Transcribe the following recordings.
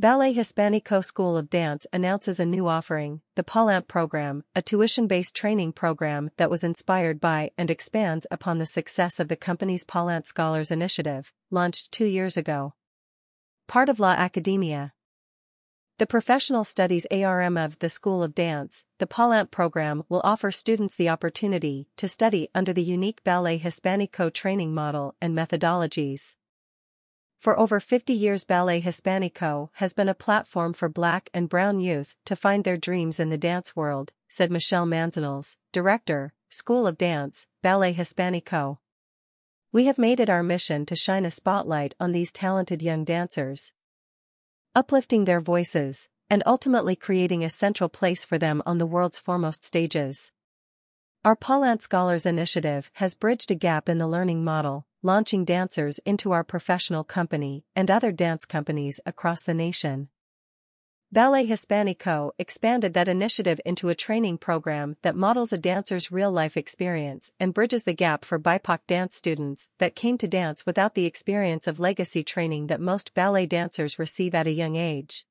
Ballet Hispanico School of Dance announces a new offering, the PALANT program, a tuition-based training program that was inspired by and expands upon the success of the company's PALANT Scholars Initiative, launched two years ago. Part of La Academia. The Professional Studies ARM of the School of Dance, the PALANT program will offer students the opportunity to study under the unique Ballet Hispanico training model and methodologies. For over 50 years Ballet Hispanico has been a platform for black and brown youth to find their dreams in the dance world, said Michelle Manzanales, Director, School of Dance, Ballet Hispanico. We have made it our mission to shine a spotlight on these talented young dancers, uplifting their voices, and ultimately creating a central place for them on the world's foremost stages. Our Palant Scholars Initiative has bridged a gap in the learning model, launching dancers into our professional company and other dance companies across the nation. Ballet Hispanico expanded that initiative into a training program that models a dancer's real-life experience and bridges the gap for BIPOC dance students that came to dance without the experience of legacy training that most ballet dancers receive at a young age.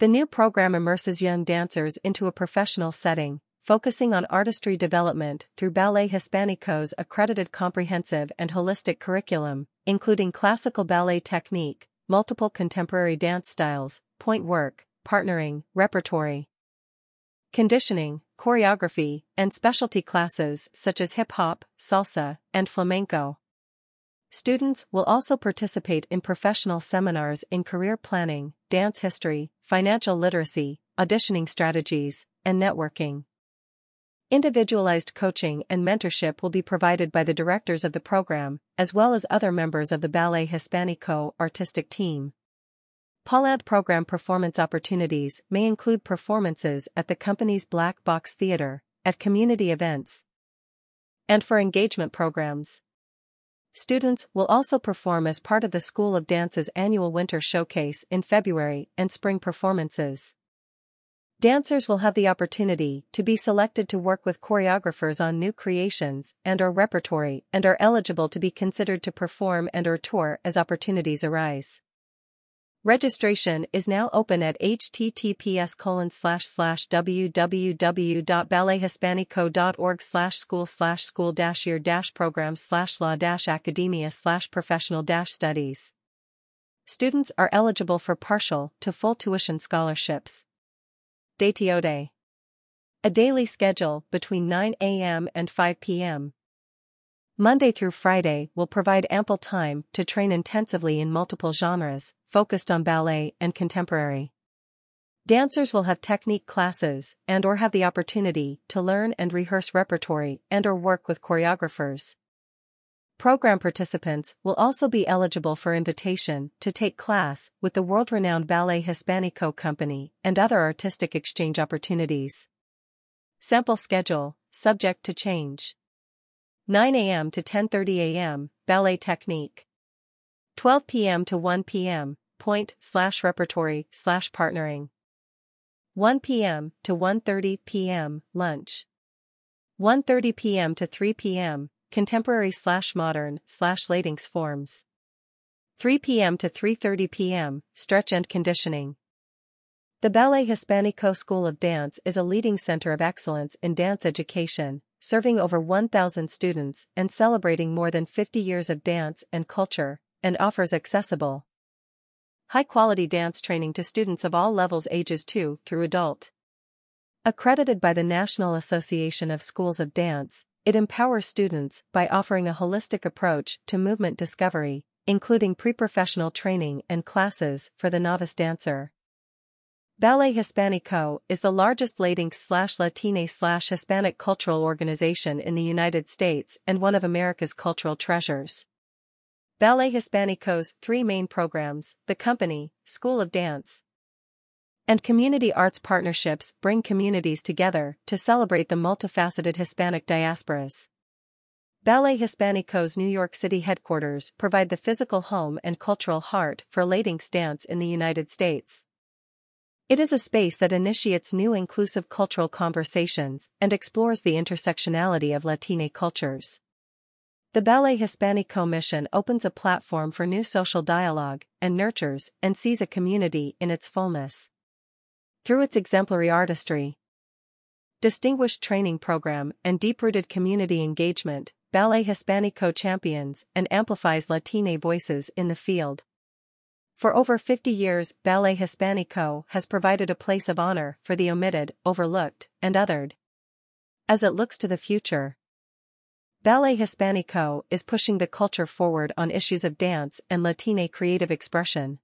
The new program immerses young dancers into a professional setting, focusing on artistry development through Ballet Hispanico's accredited comprehensive and holistic curriculum, including classical ballet technique, multiple contemporary dance styles, pointe work, partnering, repertory, conditioning, choreography, and specialty classes such as hip-hop, salsa, and flamenco. Students will also participate in professional seminars in career planning, dance history, financial literacy, auditioning strategies, and networking. Individualized coaching and mentorship will be provided by the directors of the program, as well as other members of the Ballet Hispanico artistic team. Palant program performance opportunities may include performances at the company's Black Box Theater, at community events, and for engagement programs. Students will also perform as part of the School of Dance's annual winter showcase in February and spring performances. Dancers will have the opportunity to be selected to work with choreographers on new creations and or repertory and are eligible to be considered to perform and or tour as opportunities arise. Registration is now open at https www.ballethispanico.org school school year dash program law academia professional studies. Students are eligible for partial to full tuition scholarships. Day A daily schedule between 9 a.m. and 5 p.m. Monday through Friday will provide ample time to train intensively in multiple genres, focused on ballet and contemporary. Dancers will have technique classes and or have the opportunity to learn and rehearse repertory and or work with choreographers. Program participants will also be eligible for invitation to take class with the world-renowned Ballet Hispanico Company and other artistic exchange opportunities. Sample schedule, subject to change. 9 a.m. to 10.30 a.m., ballet technique. 12 p.m. to 1 p.m., pointe slash repertory slash partnering. 1 p.m. to 1.30 p.m., lunch. 1.30 p.m. to 3 p.m., contemporary slash modern slash latings forms. 3 p.m. to 3.30 p.m., stretch and conditioning. The Ballet Hispanico School of Dance is a leading center of excellence in dance education, serving over 1,000 students and celebrating more than 50 years of dance and culture, and offers accessible, high-quality dance training to students of all levels ages 2 through adult. Accredited by the National Association of Schools of Dance, it empowers students by offering a holistic approach to movement discovery, including pre-professional training and classes for the novice dancer. Ballet Hispanico is the largest Latinx slash Latine slash Hispanic cultural organization in the United States and one of America's cultural treasures. Ballet Hispanico's three main programs, the company, School of Dance, and community arts partnerships bring communities together to celebrate the multifaceted Hispanic diasporas. Ballet Hispanico's New York City headquarters provide the physical home and cultural heart for Latinx dance in the United States. It is a space that initiates new inclusive cultural conversations and explores the intersectionality of Latine cultures. The Ballet Hispanico mission opens a platform for new social dialogue and nurtures and sees a community in its fullness. Through its exemplary artistry, distinguished training program, and deep-rooted community engagement, Ballet Hispanico champions and amplifies Latina voices in the field. For over 50 years, Ballet Hispanico has provided a place of honor for the omitted, overlooked, and othered. As it looks to the future, Ballet Hispanico is pushing the culture forward on issues of dance and Latina creative expression.